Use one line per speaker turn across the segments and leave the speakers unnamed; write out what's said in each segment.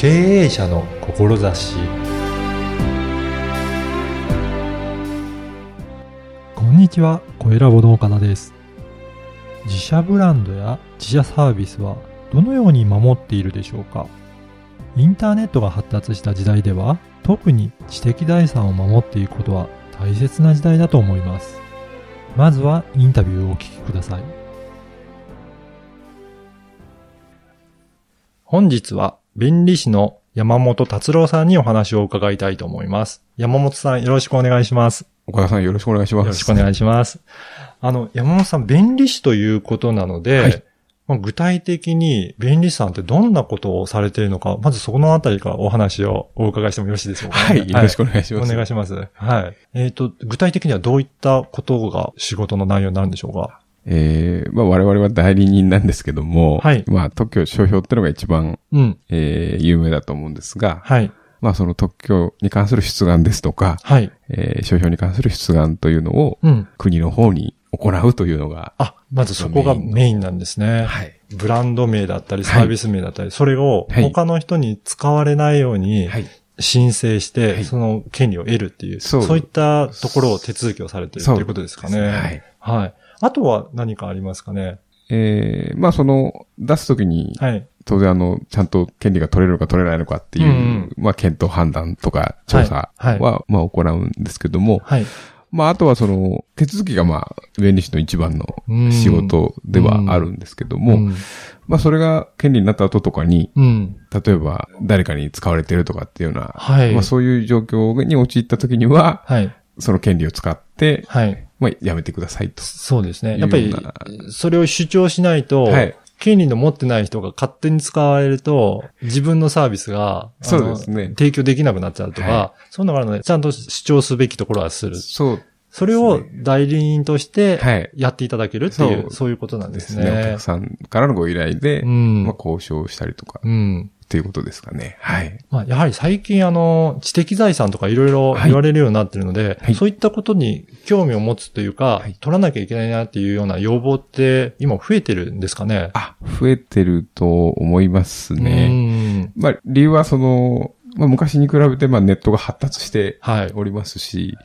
経営者の志
こんにちは、小ラボの岡田です。自社ブランドや自社サービスはどのように守っているでしょうかインターネットが発達した時代では特に知的財産を守っていくことは大切な時代だと思います。まずはインタビューをお聞きください。
本日は弁理士の山本達郎さんにお話を伺いたいと思います。山本さんよろしくお願いします。
岡田さんよろしくお願いします。
よろしくお願いします。あの、山本さん、弁理士ということなので、
はい
まあ、具体的に弁理士さんってどんなことをされているのか、まずそこのあたりからお話をお伺いしてもよろしいでしょうか、
はい、よろしくお願いし
お
ます。
願いします。はい。えっ、と、具体的にはどういったことが仕事の内容になるんでしょうか？
えー、まあ我々は代理人なんですけども、
はい
まあ特許商標ってのが一番、
うん。
えー、有名だと思うんですが、
はい。
まあその特許に関する出願ですとか、
はい。
えー、商標に関する出願というのを
うん。
国の方に行うというのが、
あ、まずそこがメインなんですね。
はい。
ブランド名だったり、
はい
サービス名だったり、それを
はい
他の人に使われないように
はい。
申請して、
はい
その権利を得るっていう、
そう
そういったところを手続きをされているということですかね。
はい。
はい。あとは何かありますかね？
えー、まあその、出すときに、
はい。
当然あの、ちゃんと権利が取れるのか取れないのかっていう、
うんうん
まあ検討判断とか調査
はい
は、
は
まあ行うんですけども、
はい。
まあ、あとはその、手続きがまあ、弁理士の一番の
うん
仕事ではあるんですけども、
うん。
まあ、それが権利になった後とかに、
うん。
例えば誰かに使われてるとかっていうような、
はい。
まあ、そういう状況に陥った時には、
はい。
その権利を使って、
はい。
まあ、やめてくださいと。
そうですね。やっぱりそれを主張しないと、
はい
権利の持ってない人が勝手に使われると、自分のサービスが、
そうですね
提供できなくなっちゃうとか、
は
そういうのがあるので、ちゃんと主張すべきところはする。
そう
それを代理人として
はい
やっていただけるっていう、
そう
そういうことなんで
ですすね。お
ね
客。さんからのご依頼で、
うん
まあ、交渉したりとか、
うん。
っていうことですかね。はい。
まあ、やはり最近あの、知的財産とかいろいろ
はい
言われるようになってるので、
はい
そういったことに興味を持つというか、
はい
取らなきゃいけないなっていうような要望って今増えてるんですかね？
あ、増えてると思いますね。
うん
まあ、理由はその、まあ、昔に比べて、まあ、ネットが発達して
はい。
おりますし、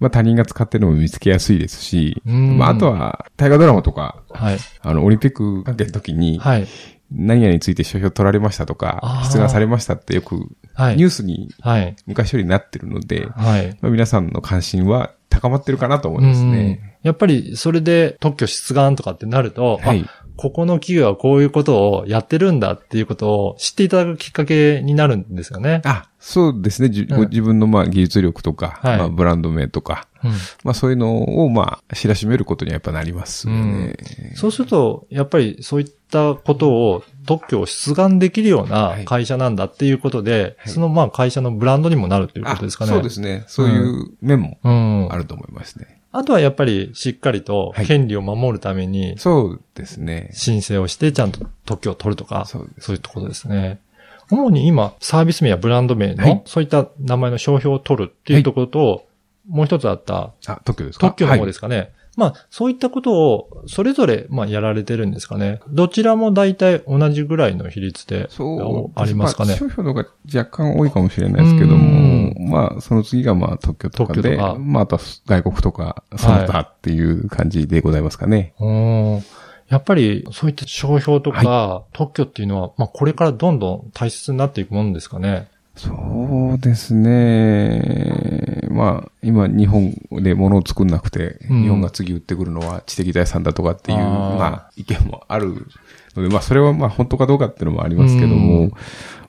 まあ、他人が使ってるのも見つけやすいですし、
うん
まあ、あとは、大河ドラマとか、
はい。
あの、オリンピック関係の時に、
はい。
何々について商標取られましたとか出願されましたってよく、
はい。
ニュースに
はい。
昔よりなってるので、
はい。
まあ、皆さんの関心は高まってるかなと思いますね。
うんやっぱり、それで特許出願とかってなると、
はい
あ。ここの企業はこういうことをやってるんだっていうことを知っていただくきっかけになるんですよね。
あ、そうですね。じ
うん
ご自分のまあ技術力とか、
はい
まあブランド名とか、
うん
まあそういうのをまあ知らしめることにはやっぱなりますよね。
そうすると、やっぱりそういったことを特許を出願できるような会社なんだっていうことで、
はい
そのまあ会社のブランドにもなるということですかね。
あそうですね。そういう面も
うん。
あると思いますね。
あとはやっぱりしっかりと
はい
権利を守るために
そうですね。
申請をしてちゃんと特許を取るとか、
そう
そういうところですね。主に今、サービス名やブランド名
はい
の、そういった名前の商標を取るっていうところと、もう一つあった
あ、特許ですか？
特許の方ですかね。まあ、そういったことを、それぞれ、まあ、やられてるんですかね。どちらも大体同じぐらいの比率で、
そう。
ありますかね
あ。商標の方が若干多いかもしれないですけども、まあ、その次がまあ特許とかで、
か
まあ、あとは外国とか、その他っていう感じでございますかね。
うんやっぱり、そういった商標とか、特許っていうのは、まあ、これからどんどん大切になっていくものですかね。
そうですね。まあ、今、日本で物を作んなくて、
うん。
日本が次売ってくるのは知的財産だとかっていう、
あー。
まあ、意見もあるので、まあ、それはまあ、本当かどうかっていうのもありますけども、
うん。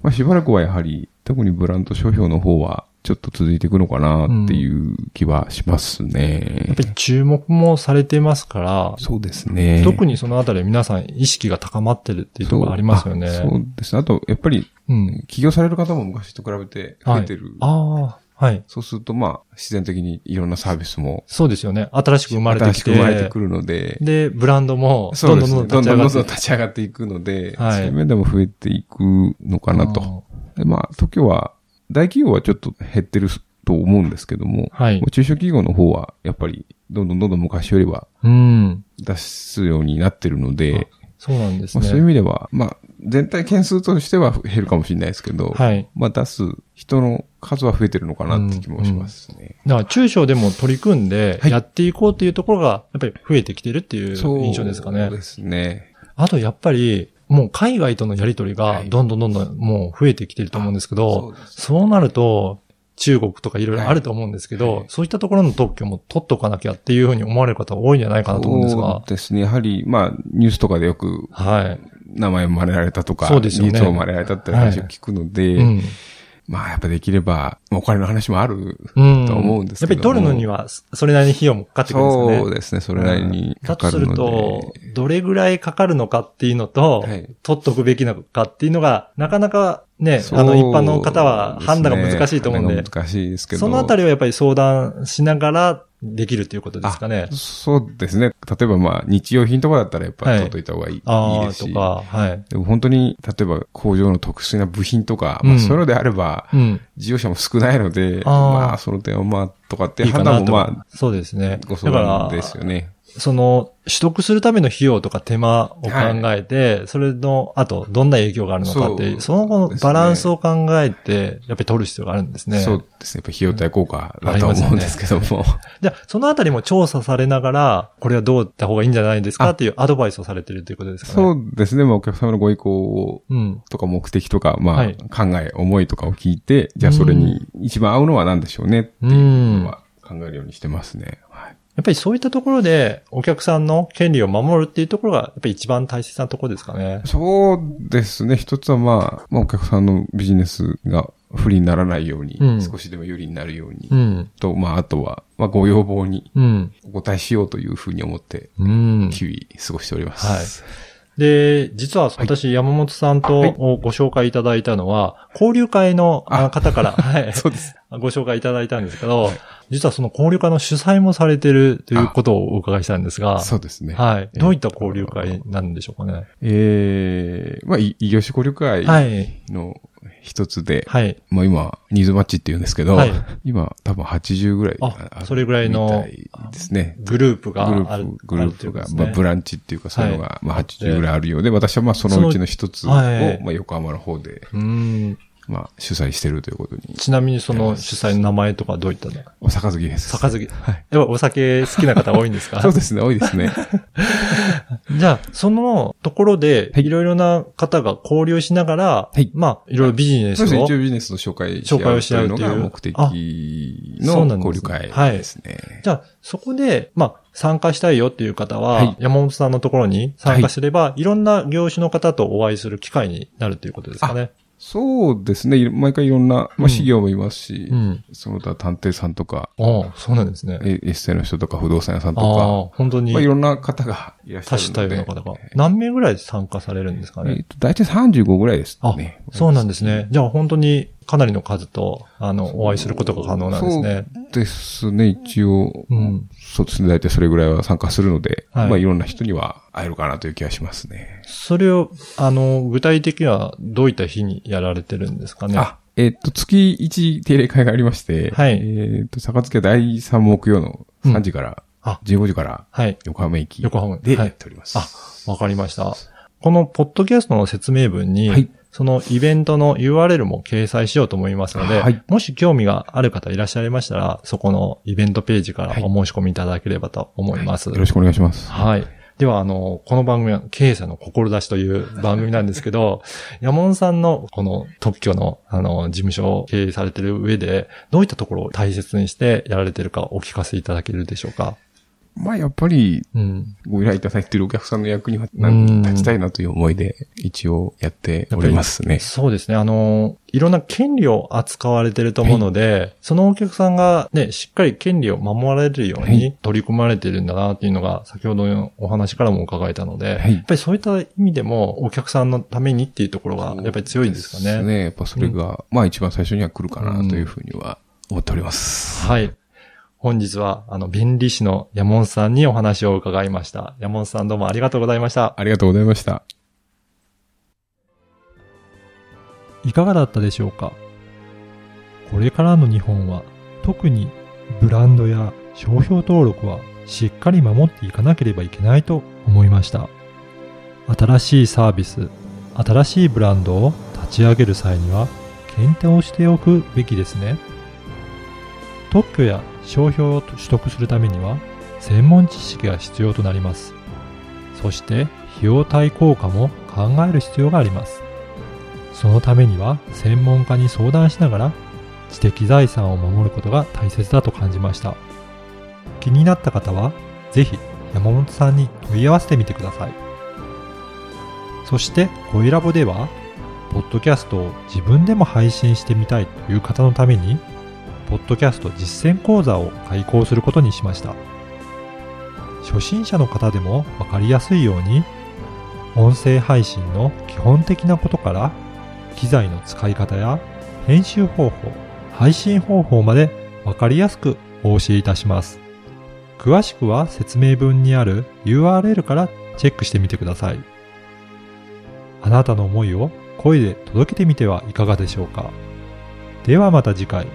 まあ、しばらくはやはり、特にブランド商標の方は、ちょっと続いていくのかなっていう気はしますね
やっぱ。り注目もされてますから、
そうですね。
特にそのあたり皆さん意識が高まってるっていうところありますよね。
そうですね。あと、やっぱり、
うん。
起業される方も昔と比べて増えてる。
ああ、はい。
そうすると、まあ、自然的にいろんなサービスも
そうですよね。新しく生まれてきて。
新しく生まれてくるので、
で、ブランドも、ど。んどんどん
どんどんどんどん
どん立ち上がって
立ち上がっていくので、
はい
そういう面でも増えていくのかなと。でまあ、東京は、大企業はちょっと減ってると思うんですけども、
はい。
中小企業の方は、やっぱり、どんどんどんどん昔よりは
うん。
出すようになってるので、
そうなんですね。
まあ、そういう意味では、まあ、全体件数としては減るかもしれないですけど、
はい。
まあ出す人の数は増えてるのかなって気もしますね。
だから中小でも取り組んで
はい
やっていこうっていうところが、やっぱり増えてきてるっていう
そう
印象ですかね。
ですね。
あとやっぱり、もう海外とのやりとりが
はい
どんどんどんどんもう増えてきてると思うんですけど、
そう
なると、中国とかいろいろあると思うんですけど、
はい
そういったところの特許も取っとかなきゃっていうふうに思われる方多いんじゃないかなと思うんです
そ
が
う。ですね。やはり、まあ、ニュースとかでよく
はい。
名前を真似られたとか、
そうですよね
技術を真似られたって話を聞くので、
うん。
まあ、やっぱできれば、お金の話もある
うん。
と思うんですけど
やっぱり取るのには、それなりに費用もかかってくるんですよね。
そうですね。それなりにかかるので。
だとすると、どれぐらいかかるのかっていうのと、
はい
取っとくべきなのかっていうのが、なかなかね、あの一般の方は判断が難しいと思うんで、
難しいですけど。
そのあたりはやっぱり相談しながらできるっていうことですかね
あ。そうですね。例えばまあ、日用品とかだったらやっぱ
はい
取っといた方がいい,、い、
ああ、
いですし。
とか、はい。
でも本当に、例えば工場の特殊な部品とか、
うん
まあそういうのであれば、
うん。
事業者も少ないので、まあその点はまあ、とかって判
いいかなと。
断もまあ、
そうですね。
ご相談ですよね。
その、取得するための費用とか手間を考えて、それの、あと、どんな影響があるのかっていう、その後
ですね
バランスを考えて、やっぱり取る必要があるんですね。
そうですね。やっぱ費用対効果だとは思うんですけども。
じゃあ、そのあたりも調査されながら、これはどういった方がいいんじゃないですか？
あ
っていうアドバイスをされてるということですかね。
そうですね。まあお客様のご意向を
うん。
とか目的とか、まあ、
はい
考え、思いとかを聞いて、じゃあそれに一番合うのは何でしょうねっていうのは考えるようにしてますね。はい。
やっぱりそういったところで、お客さんの権利を守るっていうところが、やっぱり一番大切なところですかね。
そうですね。一つはまあ、まあお客さんのビジネスが不利にならないように、
うん
少しでも有利になるように、
うん。
と、まああとは、まあご要望に
うん。
お答えしようというふうに思って、
うん。
日々過ごしております。
で、実は私、山本さんと
はい
ご紹介いただいたのは、交流会の方から、はい。
そうです。
ご紹介いただいたんですけど、実はその交流会の主催もされてるということをお伺いしたんですが、
そうですね。
はい。
えー
どういった交流会なんでしょうかね？
ええまあ、い異業種交流会
はい。
の一つで、
はい。
まあ今、ニーズマッチって言うんですけど、
はい
今多分80ぐらい
あそれぐらいの
ですね。
グループが
グループ、グループが、まあ、ブランチっていうか、そういうのが、
はい
まあ、80ぐらいあるようで、私はまあ、そのうちの一つを、まあ、横浜の方で、
うーん。
まあ、主催してるということに。
ちなみにその主催の名前とかどういったの？
お杯です。
杯。
はい。
やっぱお酒好きな方多いんですか？
そうですね、多いですね。
じゃあ、そのところで、
はい
いろいろな方が交流しながら、
はい
まあ、いろいろビジネスを
そうですね、一応ビジネスの紹介
紹介をし合う
というのが目的の
なんですね
交流会ですね。
じゃあ、そこで、まあ、参加したいよっていう方は、
はい
山本さんのところに参加すれば、い、ろんな業種の方とお会いする機会になるということですかね。
そうですね、毎回いろんな、
うん
まあ、企業もいますし、
うん。
その他探偵さんとか、
ああ、そうなんですね。
エエッセイの人とか不動産屋さんと
ああ
か、、
本当に
まあ、いろんな方がいらっしゃ
多
るので。
種多様な方が。何名ぐらい参加されるんですかね。
えっと、大体35ぐらいです
あ
ね。、
そうなんですね。じゃあ本当にかなりの数と、あの、お会いすることが可能なんですね。
そうですね、一応、
うん。
そうですね、大体それぐらいは参加するので、
はい
まあいろんな人には会えるかなという気がしますね。
それを、あの、具体的にはどういった日にやられてるんですかね？
あ、えっと、月1定例会がありまして、
はい
えっと、坂付第3木曜の3時から、
あ
15時から
はい。
横浜駅
横浜
で
はい
やっております。
あ、わかりました。このポッドキャストの説明文に、
はい
そのイベントの URL も掲載しようと思いますので、
はい
もし興味がある方いらっしゃいましたら、そこのイベントページから
はい
お申し込みいただければと思います。
よろしくお願いします。
はい。では、あの、この番組は経営者の志という番組なんですけど、山本さんのこの特許の、あの、事務所を経営されている上で、どういったところを大切にしてやられているかお聞かせいただけるでしょうか？
まあやっぱり、
うん。
ご依頼いただいているお客さんの役には
うん
立ちたいなという思いで、一応やっておりますね。
そうですね。あの、いろんな権利を扱われていると思うので、そのお客さんがね、しっかり権利を守られるよう
は
に取り組まれているんだなっていうのが、先ほどのお話からも伺えたので、
はい
やっぱりそういった意味でも、お客さんのためにっていうところが、やっぱり強いんですかね。
そうね。やっぱそれが、まあ一番最初には来るかなというふうには思っております。
はい。本日は、あの、弁理士の山本さんにお話を伺いました。山本さんどうもありがとうございました。
ありがとうございました。
いかがだったでしょうか？これからの日本は特にブランドや商標登録はしっかり守っていかなければいけないと思いました。新しいサービス、
新しいブランドを立ち上げる際には検討しておくべきですね。特許や商標を取得するためには専門知識が必要となります。そして費用対効果も考える必要があります。そのためには専門家に相談しながら知的財産を守ることが大切だと感じました。気になった方はぜひ山本さんに問い合わせてみてください。そして、コイラボでは、ポッドキャストを自分でも配信してみたいという方のために、ポッドキャスト実践講座を開講することにしました。初心者の方でもわかりやすいように、音声配信の基本的なことから、機材の使い方や編集方法、配信方法までわかりやすくお教えいたします。詳しくは説明文にある URL からチェックしてみてください。あなたの思いを声で届けてみてはいかがでしょうか。ではまた次回。